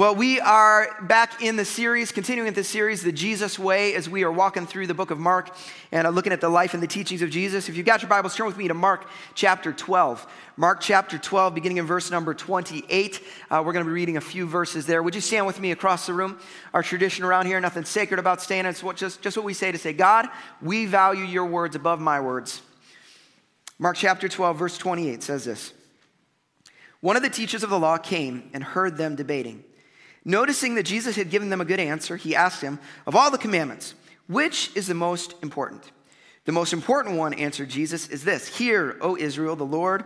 Well, we are back in the series, continuing in this series, The Jesus Way, as we are walking through the book of Mark and uh, looking at the life and the teachings of Jesus. If you've got your Bibles, turn with me to Mark chapter 12. Mark chapter 12, beginning in verse number 28. Uh, we're going to be reading a few verses there. Would you stand with me across the room? Our tradition around here, nothing sacred about standing. It's what, just, just what we say to say, God, we value your words above my words. Mark chapter 12, verse 28 says this One of the teachers of the law came and heard them debating. Noticing that Jesus had given them a good answer, he asked him, Of all the commandments, which is the most important? The most important one, answered Jesus, is this Hear, O Israel, the Lord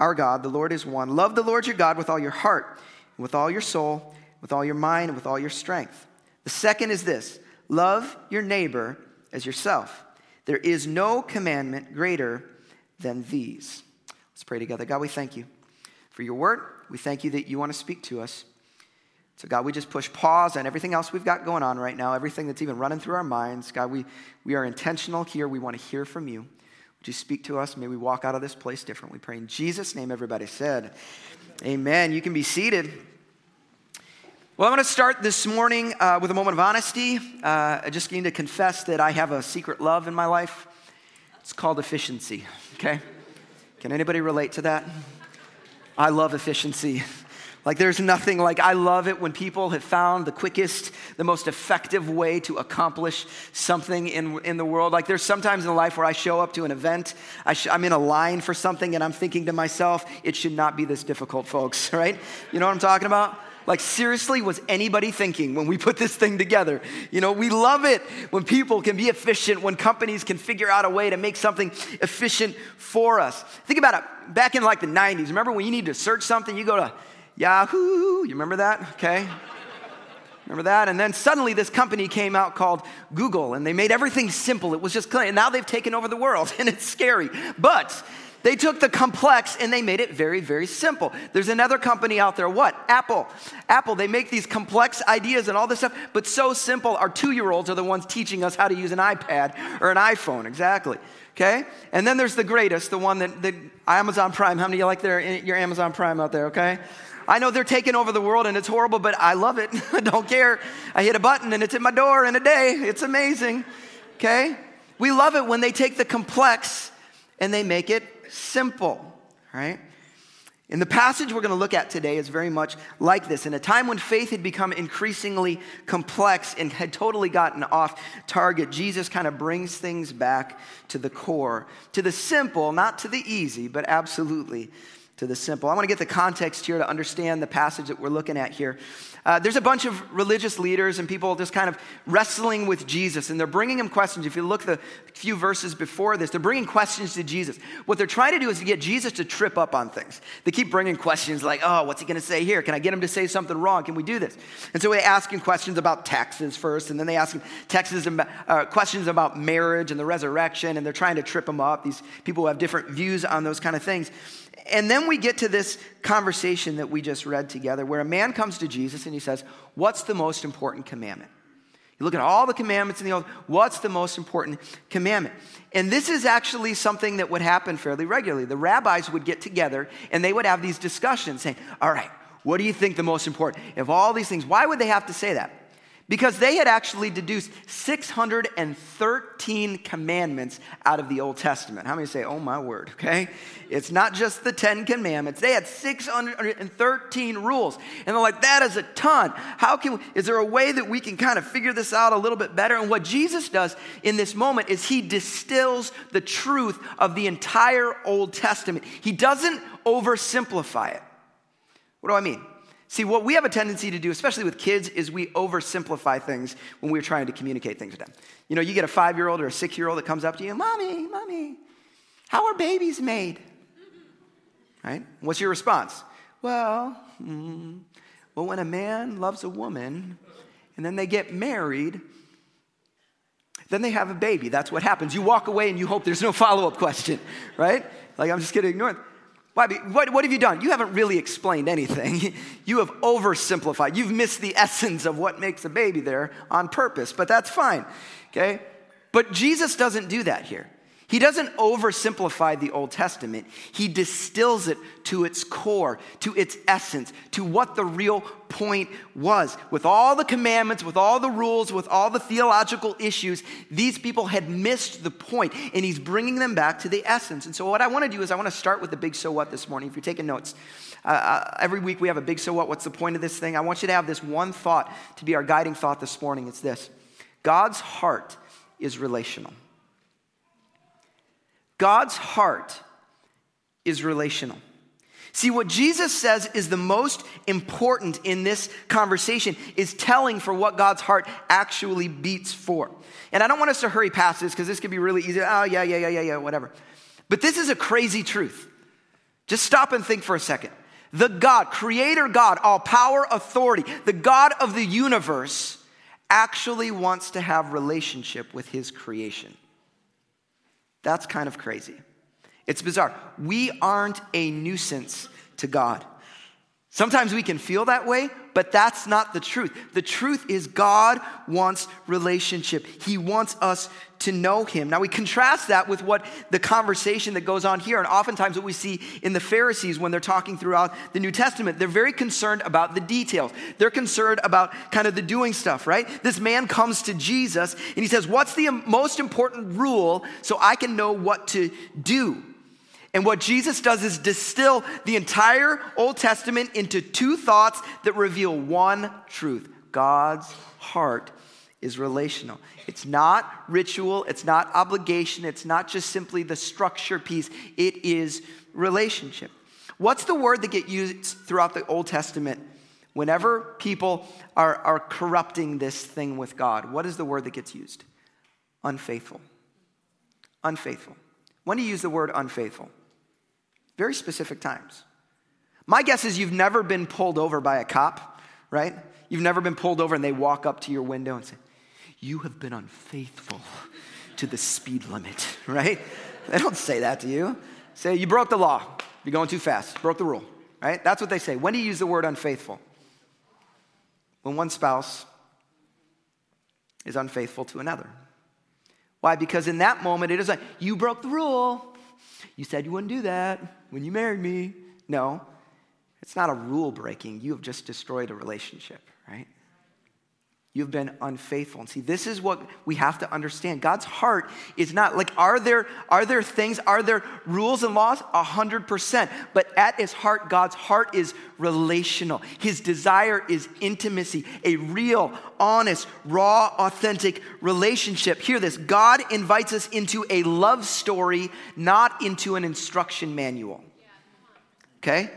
our God, the Lord is one. Love the Lord your God with all your heart, with all your soul, with all your mind, and with all your strength. The second is this love your neighbor as yourself. There is no commandment greater than these. Let's pray together. God, we thank you for your word. We thank you that you want to speak to us. So, God, we just push pause on everything else we've got going on right now, everything that's even running through our minds. God, we, we are intentional here. We want to hear from you. Would you speak to us? May we walk out of this place different. We pray in Jesus' name, everybody said. Amen. You can be seated. Well, I'm going to start this morning uh, with a moment of honesty. Uh, I just need to confess that I have a secret love in my life. It's called efficiency, okay? Can anybody relate to that? I love efficiency. Like, there's nothing like, I love it when people have found the quickest, the most effective way to accomplish something in, in the world. Like, there's sometimes in life where I show up to an event, I am in a line for something, and I'm thinking to myself, it should not be this difficult, folks, right? You know what I'm talking about? Like, seriously, was anybody thinking when we put this thing together? You know, we love it when people can be efficient, when companies can figure out a way to make something efficient for us. Think about it. Back in like the 90s, remember when you need to search something, you go to Yahoo! You remember that? Okay. Remember that? And then suddenly this company came out called Google and they made everything simple. It was just clean. And now they've taken over the world and it's scary. But they took the complex and they made it very, very simple. There's another company out there, what? Apple. Apple, they make these complex ideas and all this stuff, but so simple. Our two year olds are the ones teaching us how to use an iPad or an iPhone, exactly. Okay? And then there's the greatest, the one that, that Amazon Prime. How many of you like their, your Amazon Prime out there, okay? I know they're taking over the world and it's horrible, but I love it. I don't care. I hit a button and it's at my door in a day. It's amazing. Okay? We love it when they take the complex and they make it simple, right? In the passage we're going to look at today is very much like this. In a time when faith had become increasingly complex and had totally gotten off target, Jesus kind of brings things back to the core, to the simple, not to the easy, but absolutely to the simple. I want to get the context here to understand the passage that we're looking at here. Uh, there's a bunch of religious leaders and people just kind of wrestling with Jesus, and they're bringing him questions. If you look the few verses before this, they're bringing questions to Jesus. What they're trying to do is to get Jesus to trip up on things. They keep bringing questions like, "Oh, what's he going to say here? Can I get him to say something wrong? Can we do this?" And so they ask him questions about taxes first, and then they ask him taxes, uh, questions about marriage and the resurrection, and they're trying to trip him up. These people have different views on those kind of things. And then we get to this conversation that we just read together where a man comes to Jesus and he says, What's the most important commandment? You look at all the commandments in the Old, what's the most important commandment? And this is actually something that would happen fairly regularly. The rabbis would get together and they would have these discussions saying, All right, what do you think the most important? Of all these things, why would they have to say that? Because they had actually deduced 613 commandments out of the Old Testament. How many say, oh my word, okay? It's not just the 10 commandments. They had 613 rules. And they're like, that is a ton. How can, we, is there a way that we can kind of figure this out a little bit better? And what Jesus does in this moment is he distills the truth of the entire Old Testament. He doesn't oversimplify it. What do I mean? See, what we have a tendency to do, especially with kids, is we oversimplify things when we're trying to communicate things to them. You know, you get a five year old or a six year old that comes up to you, Mommy, Mommy, how are babies made? Right? What's your response? Well, mm, well, when a man loves a woman and then they get married, then they have a baby. That's what happens. You walk away and you hope there's no follow up question, right? Like, I'm just going to ignore it. Why? What, what have you done? You haven't really explained anything. You have oversimplified. You've missed the essence of what makes a baby there on purpose, but that's fine, okay? But Jesus doesn't do that here. He doesn't oversimplify the Old Testament. He distills it to its core, to its essence, to what the real point was. With all the commandments, with all the rules, with all the theological issues, these people had missed the point, and he's bringing them back to the essence. And so, what I want to do is, I want to start with the big so what this morning. If you're taking notes, uh, uh, every week we have a big so what. What's the point of this thing? I want you to have this one thought to be our guiding thought this morning. It's this God's heart is relational. God's heart is relational. See, what Jesus says is the most important in this conversation is telling for what God's heart actually beats for. And I don't want us to hurry past this because this could be really easy. Oh, yeah, yeah, yeah, yeah, yeah, whatever. But this is a crazy truth. Just stop and think for a second. The God, creator God, all power, authority, the God of the universe, actually wants to have relationship with his creation. That's kind of crazy. It's bizarre. We aren't a nuisance to God. Sometimes we can feel that way, but that's not the truth. The truth is, God wants relationship. He wants us to know Him. Now, we contrast that with what the conversation that goes on here, and oftentimes what we see in the Pharisees when they're talking throughout the New Testament. They're very concerned about the details, they're concerned about kind of the doing stuff, right? This man comes to Jesus and he says, What's the most important rule so I can know what to do? And what Jesus does is distill the entire Old Testament into two thoughts that reveal one truth God's heart is relational. It's not ritual, it's not obligation, it's not just simply the structure piece, it is relationship. What's the word that gets used throughout the Old Testament whenever people are, are corrupting this thing with God? What is the word that gets used? Unfaithful. Unfaithful. When do you use the word unfaithful? Very specific times. My guess is you've never been pulled over by a cop, right? You've never been pulled over and they walk up to your window and say, You have been unfaithful to the speed limit, right? They don't say that to you. Say, You broke the law. You're going too fast. Broke the rule, right? That's what they say. When do you use the word unfaithful? When one spouse is unfaithful to another. Why? Because in that moment, it is like, You broke the rule. You said you wouldn't do that when you married me. No, it's not a rule breaking. You have just destroyed a relationship, right? You've been unfaithful. And see, this is what we have to understand. God's heart is not like, are there, are there things, are there rules and laws? A hundred percent. But at his heart, God's heart is relational. His desire is intimacy, a real, honest, raw, authentic relationship. Hear this God invites us into a love story, not into an instruction manual. Okay?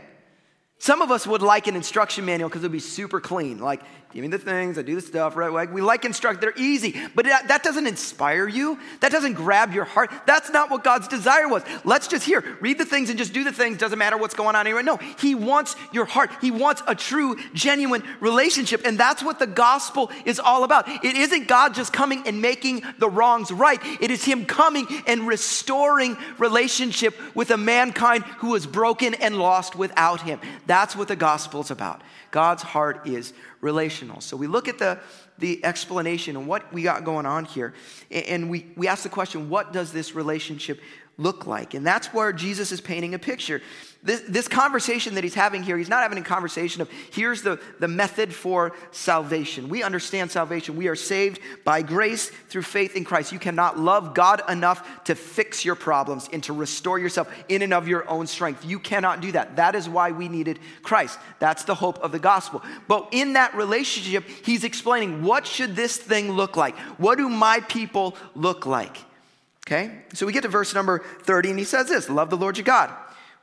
Some of us would like an instruction manual because it would be super clean. Like, Give me the things, I do the stuff, right? Like we like instruct, they're easy, but that, that doesn't inspire you. That doesn't grab your heart. That's not what God's desire was. Let's just hear, read the things and just do the things. Doesn't matter what's going on anyway. No, He wants your heart. He wants a true, genuine relationship. And that's what the gospel is all about. It isn't God just coming and making the wrongs right. It is Him coming and restoring relationship with a mankind who was broken and lost without Him. That's what the gospel is about. God's heart is relational. So we look at the, the explanation and what we got going on here, and we, we ask the question what does this relationship look like? And that's where Jesus is painting a picture. This, this conversation that he's having here, he's not having a conversation of here's the, the method for salvation. We understand salvation. We are saved by grace through faith in Christ. You cannot love God enough to fix your problems and to restore yourself in and of your own strength. You cannot do that. That is why we needed Christ. That's the hope of the gospel. But in that relationship, he's explaining what should this thing look like? What do my people look like? Okay? So we get to verse number 30, and he says this Love the Lord your God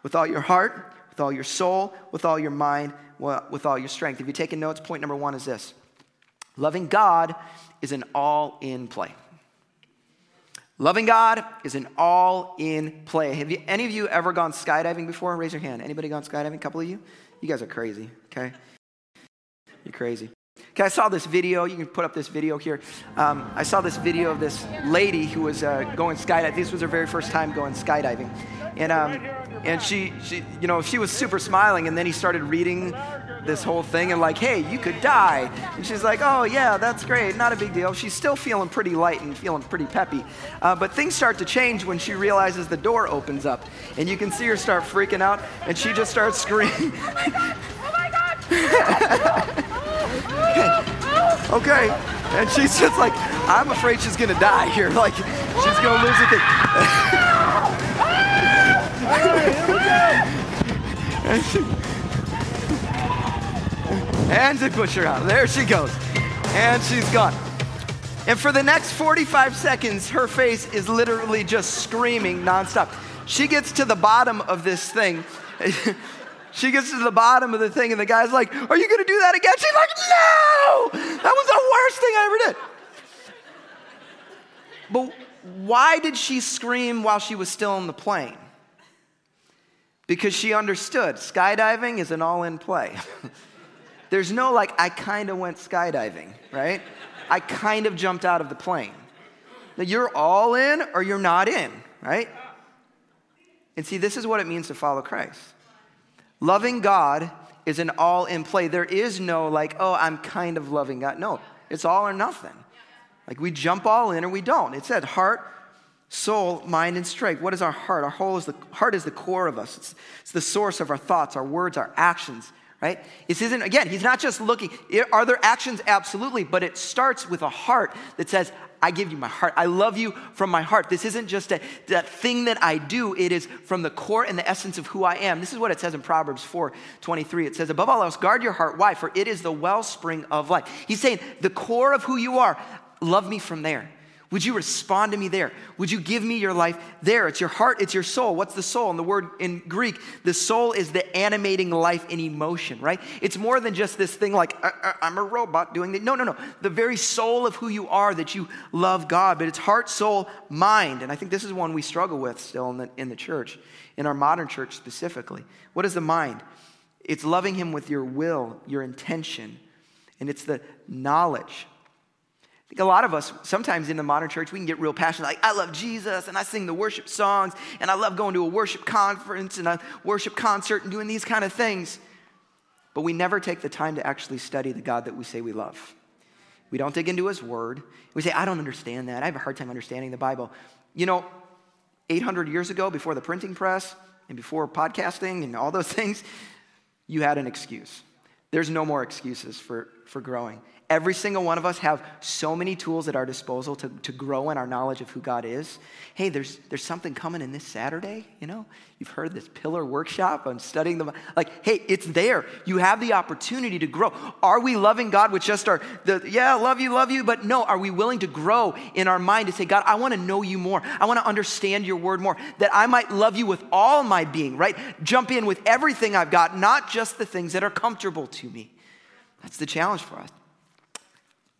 with all your heart, with all your soul, with all your mind, with all your strength. If you're taking notes, point number one is this loving God is an all in play. Loving God is an all in play. Have you, any of you ever gone skydiving before? Raise your hand. Anybody gone skydiving? A couple of you? You guys are crazy, okay? You're crazy. Okay, I saw this video. You can put up this video here. Um, I saw this video of this lady who was uh, going skydiving. This was her very first time going skydiving. And, um, and she, she, you know, she was super smiling, and then he started reading this whole thing and like, hey, you could die. And she's like, oh yeah, that's great, not a big deal. She's still feeling pretty light and feeling pretty peppy. Uh, but things start to change when she realizes the door opens up, and you can see her start freaking out, and she just starts screaming. Oh my god! Oh my God! Okay, and she's just like, I'm afraid she's gonna die here. Like, she's gonna lose it. and she, and they push her out. There she goes. And she's gone. And for the next 45 seconds, her face is literally just screaming nonstop. She gets to the bottom of this thing. she gets to the bottom of the thing, and the guy's like, Are you gonna do that again? She's like, No! That was the worst thing I ever did. But why did she scream while she was still in the plane? Because she understood skydiving is an all in play. There's no like, I kind of went skydiving, right? I kind of jumped out of the plane. Now, you're all in or you're not in, right? And see, this is what it means to follow Christ. Loving God is an all in play. There is no like, oh, I'm kind of loving God. No, it's all or nothing. Like we jump all in or we don't. It said heart, soul, mind, and strength. What is our heart? Our whole is the heart is the core of us. It's, it's the source of our thoughts, our words, our actions right? This isn't, again, he's not just looking, are there actions? Absolutely, but it starts with a heart that says, I give you my heart. I love you from my heart. This isn't just a, that thing that I do, it is from the core and the essence of who I am. This is what it says in Proverbs 4 23. It says, Above all else, guard your heart. Why? For it is the wellspring of life. He's saying, The core of who you are, love me from there. Would you respond to me there? Would you give me your life there? It's your heart, it's your soul. What's the soul? And the word in Greek, the soul is the animating life and emotion, right? It's more than just this thing like, uh, uh, I, am a robot doing that. No, no, no. The very soul of who you are that you love God, but it's heart, soul, mind. And I think this is one we struggle with still in the, in the church, in our modern church specifically. What is the mind? It's loving Him with your will, your intention, and it's the knowledge think a lot of us, sometimes in the modern church, we can get real passionate, like, I love Jesus, and I sing the worship songs, and I love going to a worship conference and a worship concert and doing these kind of things. But we never take the time to actually study the God that we say we love. We don't dig into his word. We say, I don't understand that. I have a hard time understanding the Bible. You know, 800 years ago, before the printing press and before podcasting and all those things, you had an excuse. There's no more excuses for, for growing. Every single one of us have so many tools at our disposal to, to grow in our knowledge of who God is. Hey, there's, there's something coming in this Saturday, you know? You've heard this pillar workshop on studying the, like, hey, it's there. You have the opportunity to grow. Are we loving God with just our, the, yeah, love you, love you, but no, are we willing to grow in our mind to say, God, I want to know you more. I want to understand your word more, that I might love you with all my being, right? Jump in with everything I've got, not just the things that are comfortable to me. That's the challenge for us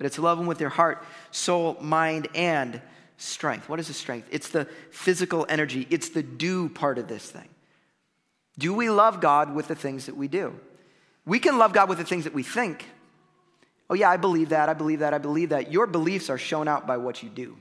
but it's love them with their heart, soul, mind, and strength. What is the strength? It's the physical energy, it's the do part of this thing. Do we love God with the things that we do? We can love God with the things that we think. Oh, yeah, I believe that, I believe that, I believe that. Your beliefs are shown out by what you do.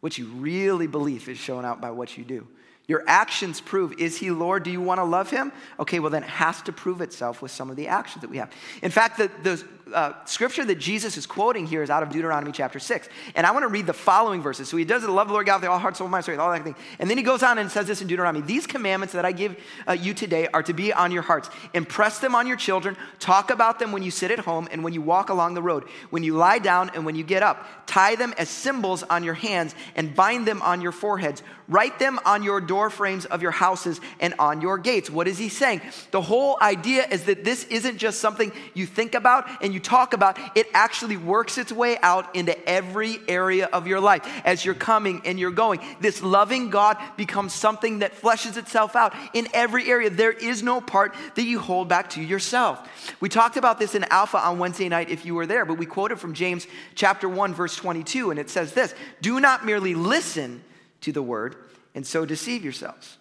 What you really believe is shown out by what you do. Your actions prove, is he Lord? Do you want to love him? Okay, well, then it has to prove itself with some of the actions that we have. In fact, the, the uh, scripture that Jesus is quoting here is out of Deuteronomy chapter 6. And I want to read the following verses. So he does it, love the Lord God with all heart, soul, mind, strength, all that thing. And then he goes on and says this in Deuteronomy These commandments that I give uh, you today are to be on your hearts. Impress them on your children. Talk about them when you sit at home and when you walk along the road, when you lie down and when you get up. Tie them as symbols on your hands and bind them on your foreheads. Write them on your door frames of your houses and on your gates. What is he saying? The whole idea is that this isn't just something you think about and you talk about, it actually works its way out into every area of your life. As you're coming and you're going, this loving God becomes something that fleshes itself out in every area. There is no part that you hold back to yourself. We talked about this in Alpha on Wednesday night if you were there, but we quoted from James chapter 1, verse 22, and it says this Do not merely listen to the word and so deceive yourselves.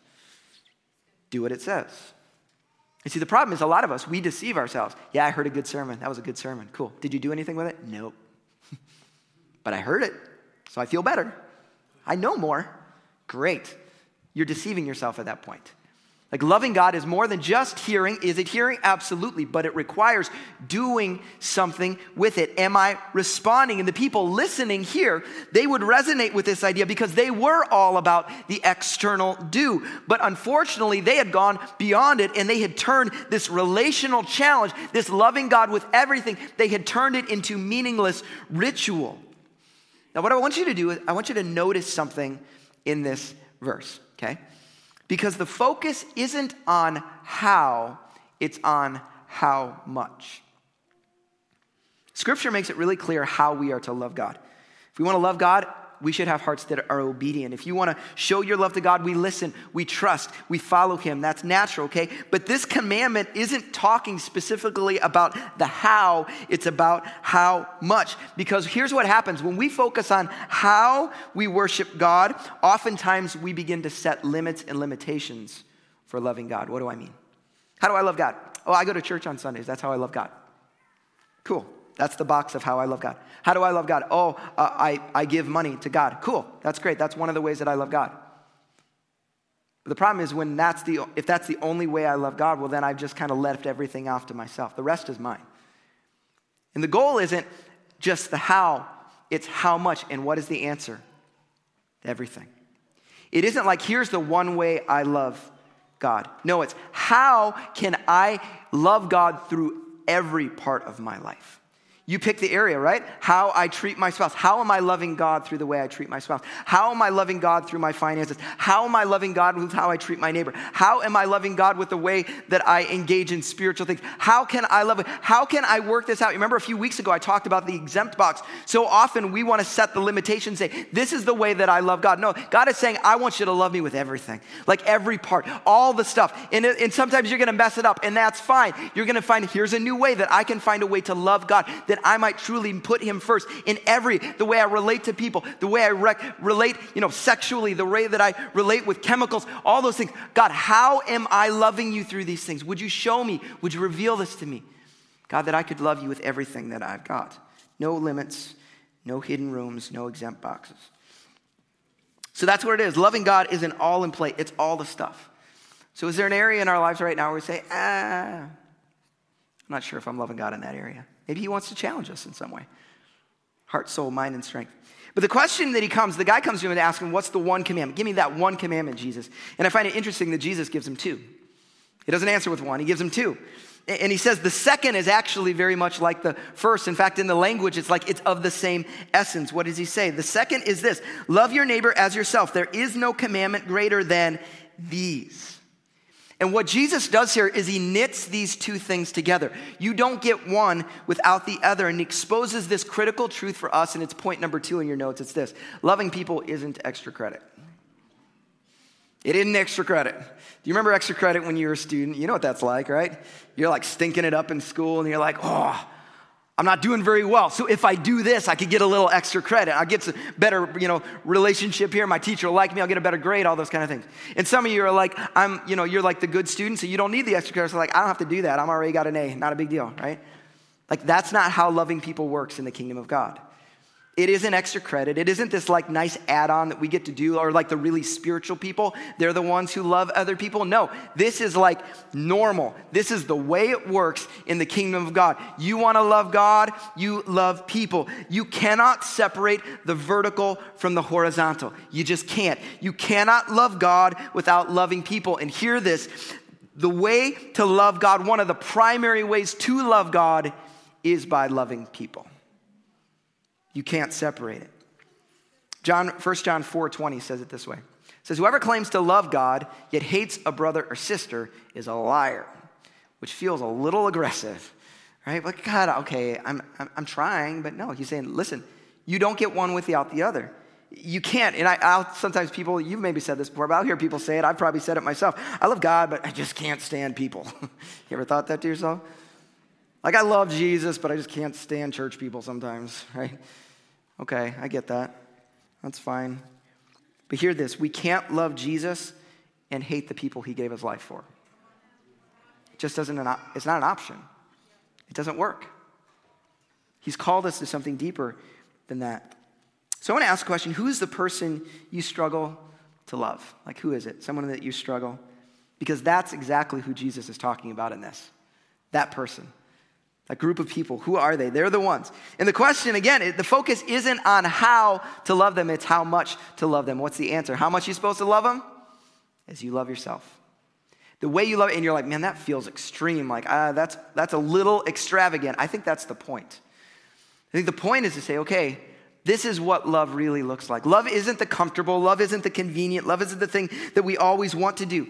Do what it says. You see, the problem is a lot of us, we deceive ourselves. Yeah, I heard a good sermon. That was a good sermon. Cool. Did you do anything with it? Nope. but I heard it, so I feel better. I know more. Great. You're deceiving yourself at that point. Like loving God is more than just hearing. Is it hearing? Absolutely. But it requires doing something with it. Am I responding? And the people listening here, they would resonate with this idea because they were all about the external do. But unfortunately, they had gone beyond it and they had turned this relational challenge, this loving God with everything, they had turned it into meaningless ritual. Now, what I want you to do is I want you to notice something in this verse, okay? Because the focus isn't on how, it's on how much. Scripture makes it really clear how we are to love God. If we want to love God, we should have hearts that are obedient. If you want to show your love to God, we listen, we trust, we follow Him. That's natural, okay? But this commandment isn't talking specifically about the how, it's about how much. Because here's what happens when we focus on how we worship God, oftentimes we begin to set limits and limitations for loving God. What do I mean? How do I love God? Oh, I go to church on Sundays. That's how I love God. Cool. That's the box of how I love God. How do I love God? Oh, uh, I, I give money to God. Cool. That's great. That's one of the ways that I love God. But the problem is when that's the, if that's the only way I love God, well, then I've just kind of left everything off to myself. The rest is mine. And the goal isn't just the how, it's how much. And what is the answer? Everything. It isn't like, here's the one way I love God. No, it's how can I love God through every part of my life? You pick the area, right? How I treat my spouse. How am I loving God through the way I treat my spouse? How am I loving God through my finances? How am I loving God with how I treat my neighbor? How am I loving God with the way that I engage in spiritual things? How can I love? How can I work this out? Remember a few weeks ago I talked about the exempt box. So often we want to set the limitations, say, this is the way that I love God. No, God is saying, I want you to love me with everything, like every part, all the stuff. And, and sometimes you're going to mess it up, and that's fine. You're going to find, here's a new way that I can find a way to love God that I might truly put him first in every, the way I relate to people, the way I rec- relate, you know, sexually, the way that I relate with chemicals, all those things. God, how am I loving you through these things? Would you show me? Would you reveal this to me? God, that I could love you with everything that I've got. No limits, no hidden rooms, no exempt boxes. So that's what it is. Loving God isn't all in play, it's all the stuff. So, is there an area in our lives right now where we say, ah, I'm not sure if I'm loving God in that area? Maybe he wants to challenge us in some way heart, soul, mind, and strength. But the question that he comes, the guy comes to him and asks him, What's the one commandment? Give me that one commandment, Jesus. And I find it interesting that Jesus gives him two. He doesn't answer with one, he gives him two. And he says the second is actually very much like the first. In fact, in the language, it's like it's of the same essence. What does he say? The second is this love your neighbor as yourself. There is no commandment greater than these. And what Jesus does here is he knits these two things together. You don't get one without the other, and he exposes this critical truth for us. And it's point number two in your notes it's this loving people isn't extra credit. It isn't extra credit. Do you remember extra credit when you were a student? You know what that's like, right? You're like stinking it up in school, and you're like, oh, I'm not doing very well. So if I do this, I could get a little extra credit. I get a better, you know, relationship here. My teacher will like me. I'll get a better grade, all those kind of things. And some of you are like, I'm, you know, you're like the good student, so you don't need the extra credit. So like, I don't have to do that. I'm already got an A. Not a big deal, right? Like that's not how loving people works in the kingdom of God. It isn't extra credit. It isn't this like nice add on that we get to do, or like the really spiritual people. They're the ones who love other people. No, this is like normal. This is the way it works in the kingdom of God. You want to love God, you love people. You cannot separate the vertical from the horizontal. You just can't. You cannot love God without loving people. And hear this the way to love God, one of the primary ways to love God, is by loving people. You can't separate it. John, 1 John 4 20 says it this way. It says, Whoever claims to love God, yet hates a brother or sister, is a liar, which feels a little aggressive, right? But God, okay, I'm, I'm, I'm trying, but no, he's saying, listen, you don't get one without the other. You can't, and I, will sometimes people, you've maybe said this before, but I'll hear people say it. I've probably said it myself. I love God, but I just can't stand people. you ever thought that to yourself? Like, I love Jesus, but I just can't stand church people sometimes, right? Okay, I get that. That's fine. But hear this we can't love Jesus and hate the people he gave his life for. It just doesn't, it's not an option. It doesn't work. He's called us to something deeper than that. So I want to ask a question Who's the person you struggle to love? Like, who is it? Someone that you struggle Because that's exactly who Jesus is talking about in this. That person. That group of people. Who are they? They're the ones. And the question, again, the focus isn't on how to love them, it's how much to love them. What's the answer? How much you supposed to love them? As you love yourself. The way you love it, and you're like, man, that feels extreme. Like, ah, that's, that's a little extravagant. I think that's the point. I think the point is to say, okay, this is what love really looks like. Love isn't the comfortable, love isn't the convenient, love isn't the thing that we always want to do,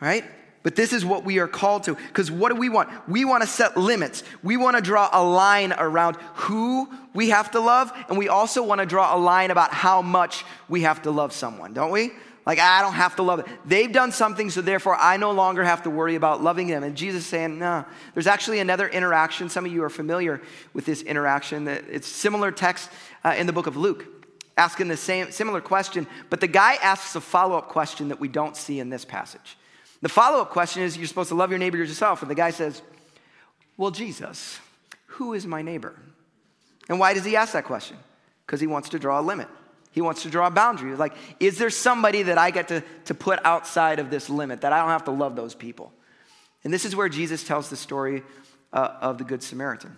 right? But this is what we are called to. Because what do we want? We want to set limits. We want to draw a line around who we have to love, and we also want to draw a line about how much we have to love someone, don't we? Like, I don't have to love it. They've done something, so therefore I no longer have to worry about loving them. And Jesus saying, no. There's actually another interaction. Some of you are familiar with this interaction. It's similar text uh, in the book of Luke, asking the same similar question, but the guy asks a follow-up question that we don't see in this passage. The follow-up question is, you're supposed to love your neighbor yourself. And the guy says, well, Jesus, who is my neighbor? And why does he ask that question? Because he wants to draw a limit. He wants to draw a boundary. Like, is there somebody that I get to, to put outside of this limit that I don't have to love those people? And this is where Jesus tells the story uh, of the Good Samaritan.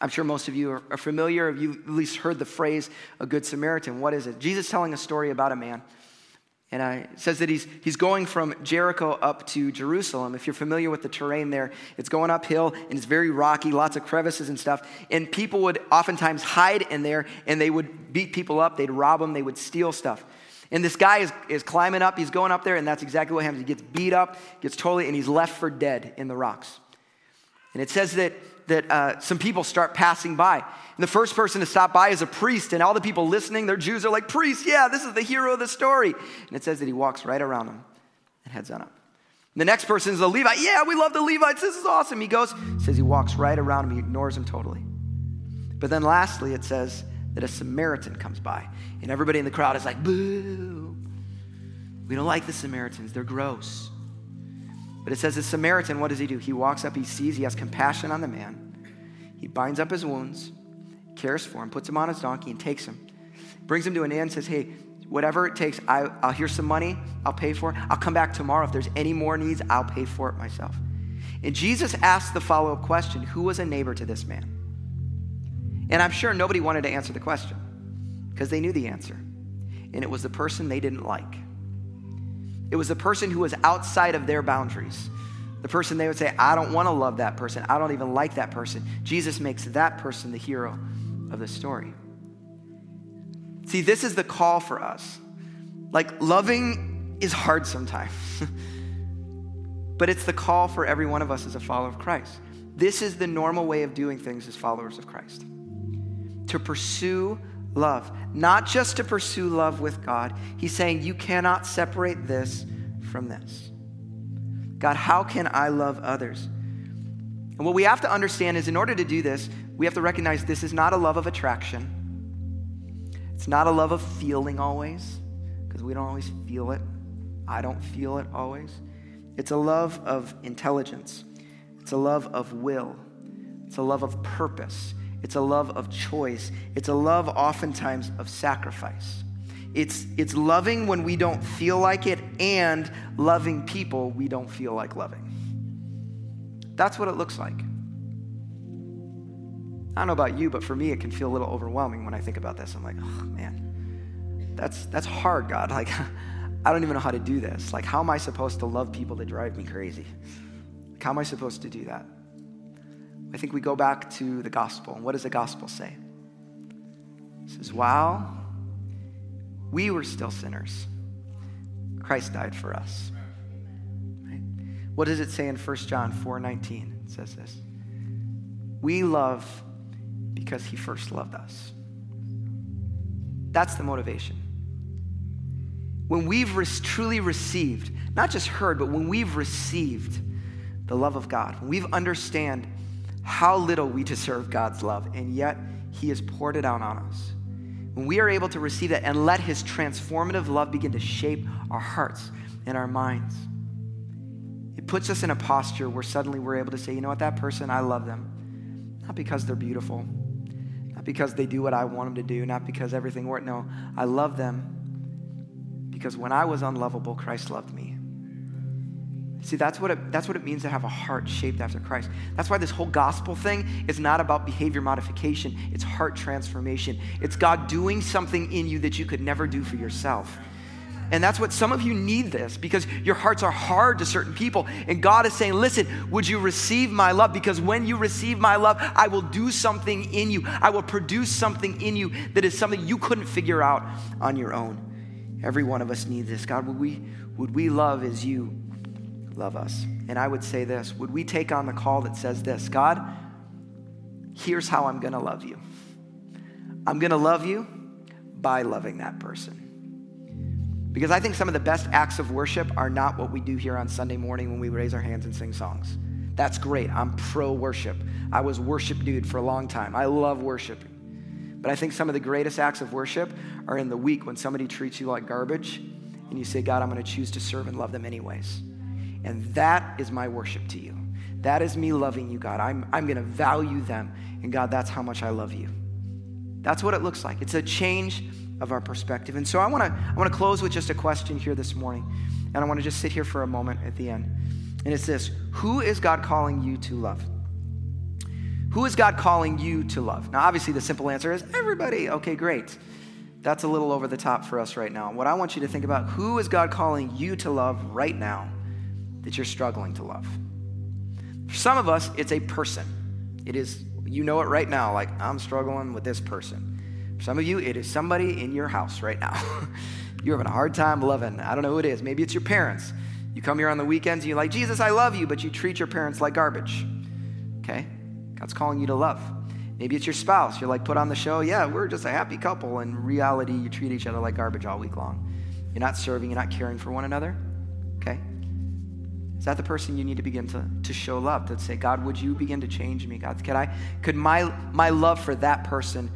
I'm sure most of you are, are familiar, you've at least heard the phrase a Good Samaritan. What is it? Jesus telling a story about a man and it says that he's, he's going from Jericho up to Jerusalem. If you're familiar with the terrain there, it's going uphill and it's very rocky, lots of crevices and stuff. And people would oftentimes hide in there and they would beat people up, they'd rob them, they would steal stuff. And this guy is, is climbing up, he's going up there, and that's exactly what happens. He gets beat up, gets totally, and he's left for dead in the rocks. And it says that, that uh, some people start passing by. And the first person to stop by is a priest, and all the people listening, they're Jews, are like, Priest, yeah, this is the hero of the story. And it says that he walks right around them and heads on up. And the next person is a Levite. Yeah, we love the Levites. This is awesome. He goes, says he walks right around him, he ignores him totally. But then lastly, it says that a Samaritan comes by, and everybody in the crowd is like, boo. We don't like the Samaritans, they're gross. But it says the Samaritan, what does he do? He walks up, he sees, he has compassion on the man, he binds up his wounds, cares for him, puts him on his donkey, and takes him. Brings him to an inn, and says, Hey, whatever it takes, I, will here's some money, I'll pay for it. I'll come back tomorrow. If there's any more needs, I'll pay for it myself. And Jesus asked the follow up question Who was a neighbor to this man? And I'm sure nobody wanted to answer the question because they knew the answer. And it was the person they didn't like. It was the person who was outside of their boundaries. The person they would say, I don't want to love that person. I don't even like that person. Jesus makes that person the hero of the story. See, this is the call for us. Like, loving is hard sometimes, but it's the call for every one of us as a follower of Christ. This is the normal way of doing things as followers of Christ to pursue love, not just to pursue love with God. He's saying, You cannot separate this from this. God, how can I love others? And what we have to understand is, in order to do this, we have to recognize this is not a love of attraction. It's not a love of feeling always, because we don't always feel it. I don't feel it always. It's a love of intelligence, it's a love of will, it's a love of purpose, it's a love of choice, it's a love oftentimes of sacrifice. It's, it's loving when we don't feel like it and loving people we don't feel like loving. That's what it looks like. I don't know about you, but for me, it can feel a little overwhelming when I think about this. I'm like, oh man, that's, that's hard, God. Like, I don't even know how to do this. Like, how am I supposed to love people that drive me crazy? Like, how am I supposed to do that? I think we go back to the gospel. And what does the gospel say? It says, while we were still sinners, Christ died for us. Right? What does it say in 1 John 4 19? It says this. We love because he first loved us. That's the motivation. When we've truly received, not just heard, but when we've received the love of God, when we've understand how little we deserve God's love, and yet he has poured it out on us. When we are able to receive that and let his transformative love begin to shape our hearts and our minds, it puts us in a posture where suddenly we're able to say, you know what, that person, I love them. Not because they're beautiful, not because they do what I want them to do, not because everything worked. No, I love them because when I was unlovable, Christ loved me. See, that's what, it, that's what it means to have a heart shaped after Christ. That's why this whole gospel thing is not about behavior modification, it's heart transformation. It's God doing something in you that you could never do for yourself. And that's what some of you need this because your hearts are hard to certain people. And God is saying, listen, would you receive my love? Because when you receive my love, I will do something in you. I will produce something in you that is something you couldn't figure out on your own. Every one of us needs this. God, would we, would we love as you love us? And I would say this would we take on the call that says this God, here's how I'm going to love you. I'm going to love you by loving that person. Because I think some of the best acts of worship are not what we do here on Sunday morning when we raise our hands and sing songs. That's great. I'm pro worship. I was worship dude for a long time. I love worshiping. But I think some of the greatest acts of worship are in the week when somebody treats you like garbage and you say, God, I'm going to choose to serve and love them anyways. And that is my worship to you. That is me loving you, God. I'm, I'm going to value them. And God, that's how much I love you. That's what it looks like. It's a change of our perspective. And so I want to I want to close with just a question here this morning. And I want to just sit here for a moment at the end. And it's this, who is God calling you to love? Who is God calling you to love? Now obviously the simple answer is everybody. Okay, great. That's a little over the top for us right now. What I want you to think about, who is God calling you to love right now that you're struggling to love? For some of us, it's a person. It is you know it right now like I'm struggling with this person. For some of you, it is somebody in your house right now. You're having a hard time loving. I don't know who it is. Maybe it's your parents. You come here on the weekends and you're like, Jesus, I love you, but you treat your parents like garbage. Okay? God's calling you to love. Maybe it's your spouse. You're like, put on the show. Yeah, we're just a happy couple. In reality, you treat each other like garbage all week long. You're not serving, you're not caring for one another. Okay? Is that the person you need to begin to, to show love? To say, God, would you begin to change me? God, could I could my my love for that person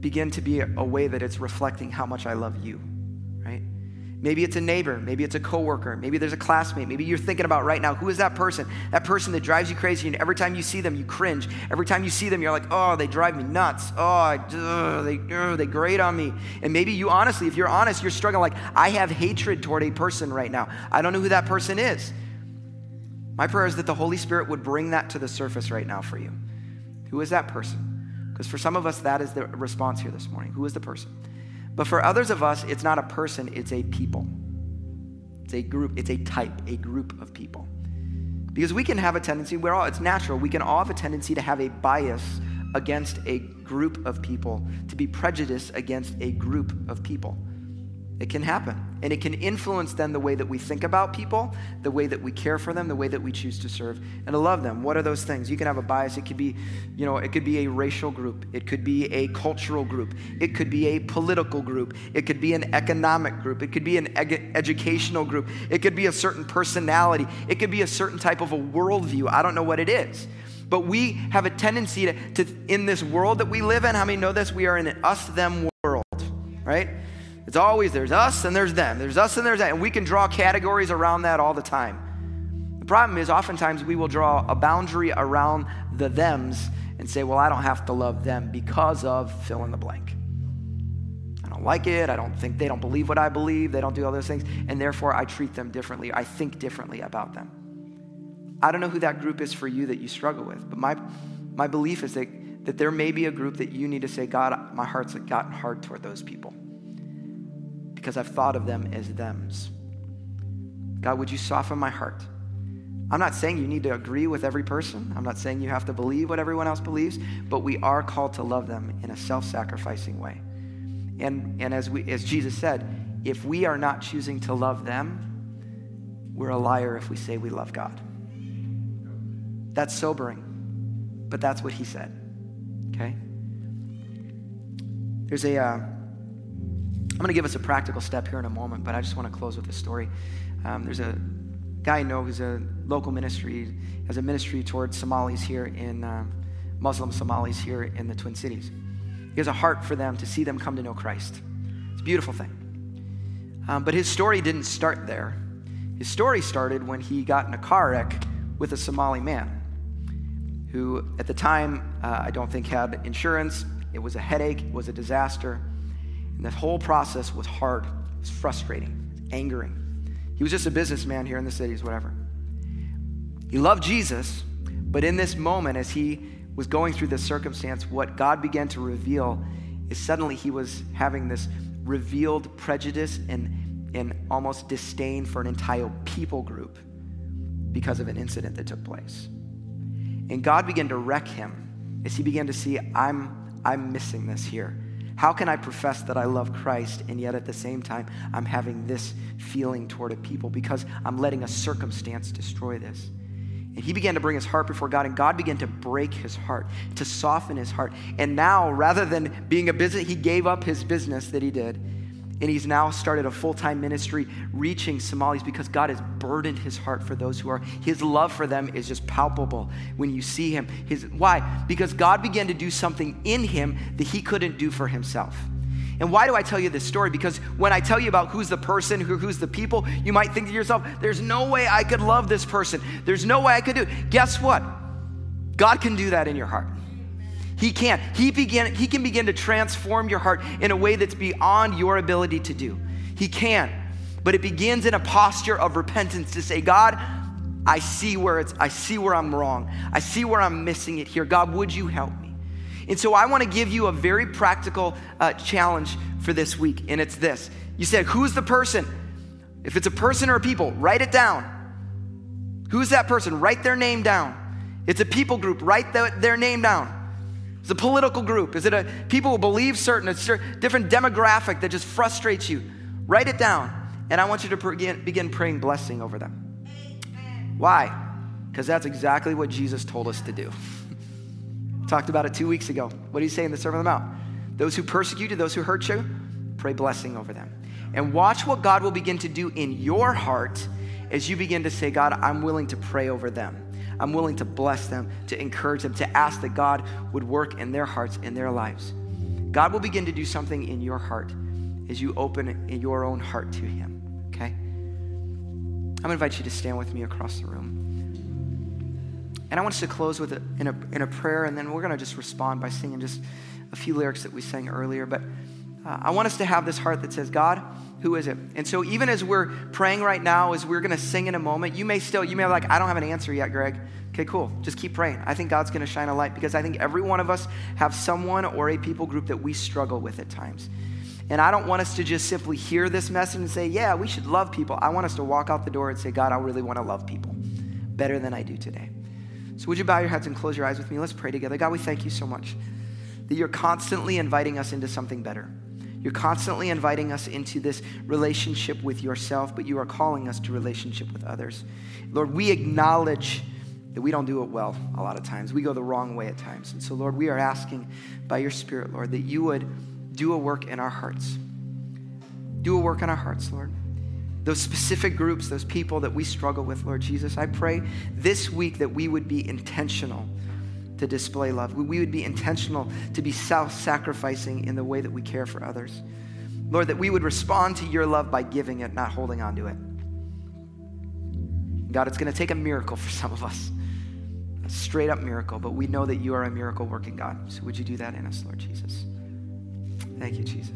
begin to be a, a way that it's reflecting how much I love you? Maybe it's a neighbor, maybe it's a coworker, maybe there's a classmate, maybe you're thinking about right now, who is that person? That person that drives you crazy, and every time you see them, you cringe. Every time you see them, you're like, oh, they drive me nuts. Oh, I, uh, they, uh, they grate on me. And maybe you honestly, if you're honest, you're struggling like, I have hatred toward a person right now. I don't know who that person is. My prayer is that the Holy Spirit would bring that to the surface right now for you. Who is that person? Because for some of us, that is the response here this morning. Who is the person? But for others of us, it's not a person, it's a people. It's a group, it's a type, a group of people. Because we can have a tendency, we're all, it's natural, we can all have a tendency to have a bias against a group of people, to be prejudiced against a group of people. It can happen. And it can influence then the way that we think about people, the way that we care for them, the way that we choose to serve and to love them. What are those things? You can have a bias. It could be, you know, it could be a racial group. It could be a cultural group. It could be a political group. It could be an economic group. It could be an ed- educational group. It could be a certain personality. It could be a certain type of a worldview. I don't know what it is. But we have a tendency to, to in this world that we live in, how many know this? We are in an us them world, right? It's always there's us and there's them. There's us and there's that. And we can draw categories around that all the time. The problem is, oftentimes we will draw a boundary around the thems and say, well, I don't have to love them because of fill in the blank. I don't like it. I don't think they don't believe what I believe. They don't do all those things. And therefore, I treat them differently. I think differently about them. I don't know who that group is for you that you struggle with, but my, my belief is that, that there may be a group that you need to say, God, my heart's gotten hard toward those people because I've thought of them as thems. God, would you soften my heart? I'm not saying you need to agree with every person. I'm not saying you have to believe what everyone else believes, but we are called to love them in a self sacrificing way. And, and as, we, as Jesus said, if we are not choosing to love them, we're a liar if we say we love God. That's sobering, but that's what he said. Okay? There's a. Uh, going to give us a practical step here in a moment, but I just want to close with a story. Um, there's a guy I know who's a local ministry, has a ministry towards Somalis here in uh, Muslim Somalis here in the Twin Cities. He has a heart for them to see them come to know Christ. It's a beautiful thing. Um, but his story didn't start there. His story started when he got in a car wreck with a Somali man who, at the time, uh, I don't think had insurance. It was a headache, it was a disaster. And the whole process was hard, it was frustrating, it was angering. He was just a businessman here in the cities, whatever. He loved Jesus, but in this moment, as he was going through this circumstance, what God began to reveal is suddenly he was having this revealed prejudice and, and almost disdain for an entire people group because of an incident that took place. And God began to wreck him as he began to see, I'm, I'm missing this here. How can I profess that I love Christ and yet at the same time I'm having this feeling toward a people because I'm letting a circumstance destroy this? And he began to bring his heart before God, and God began to break his heart, to soften his heart. And now, rather than being a business, he gave up his business that he did. And he's now started a full time ministry reaching Somalis because God has burdened his heart for those who are. His love for them is just palpable when you see him. His, why? Because God began to do something in him that he couldn't do for himself. And why do I tell you this story? Because when I tell you about who's the person, who, who's the people, you might think to yourself, there's no way I could love this person. There's no way I could do it. Guess what? God can do that in your heart. He can. He, begin, he can begin to transform your heart in a way that's beyond your ability to do. He can. But it begins in a posture of repentance to say, God, I see where it's I see where I'm wrong. I see where I'm missing it here. God, would you help me? And so I want to give you a very practical uh, challenge for this week, and it's this. You said, Who's the person? If it's a person or a people, write it down. Who's that person? Write their name down. It's a people group, write the, their name down. It's a political group. Is it a people who believe certain, a different demographic that just frustrates you? Write it down. And I want you to begin, begin praying blessing over them. Amen. Why? Because that's exactly what Jesus told us to do. Talked about it two weeks ago. What did he say in the Sermon on the Mount? Those who persecute you, those who hurt you, pray blessing over them. And watch what God will begin to do in your heart as you begin to say, God, I'm willing to pray over them. I'm willing to bless them, to encourage them, to ask that God would work in their hearts, in their lives. God will begin to do something in your heart as you open your own heart to Him, okay? I'm gonna invite you to stand with me across the room. And I want us to close with a, in, a, in a prayer, and then we're going to just respond by singing just a few lyrics that we sang earlier. But uh, I want us to have this heart that says, God, who is it? And so even as we're praying right now, as we're going to sing in a moment, you may still, you may be like, I don't have an answer yet, Greg. Okay, cool. Just keep praying. I think God's going to shine a light because I think every one of us have someone or a people group that we struggle with at times. And I don't want us to just simply hear this message and say, yeah, we should love people. I want us to walk out the door and say, God, I really want to love people better than I do today. So, would you bow your heads and close your eyes with me? Let's pray together. God, we thank you so much that you're constantly inviting us into something better. You're constantly inviting us into this relationship with yourself, but you are calling us to relationship with others. Lord, we acknowledge that we don't do it well a lot of times. We go the wrong way at times. And so, Lord, we are asking by your Spirit, Lord, that you would do a work in our hearts. Do a work in our hearts, Lord those specific groups, those people that we struggle with, Lord Jesus. I pray this week that we would be intentional to display love. We would be intentional to be self sacrificing in the way that we care for others. Lord, that we would respond to your love by giving it, not holding on to it. God, it's going to take a miracle for some of us, a straight up miracle, but we know that you are a miracle working God. So would you do that in us, Lord Jesus? Thank you, Jesus.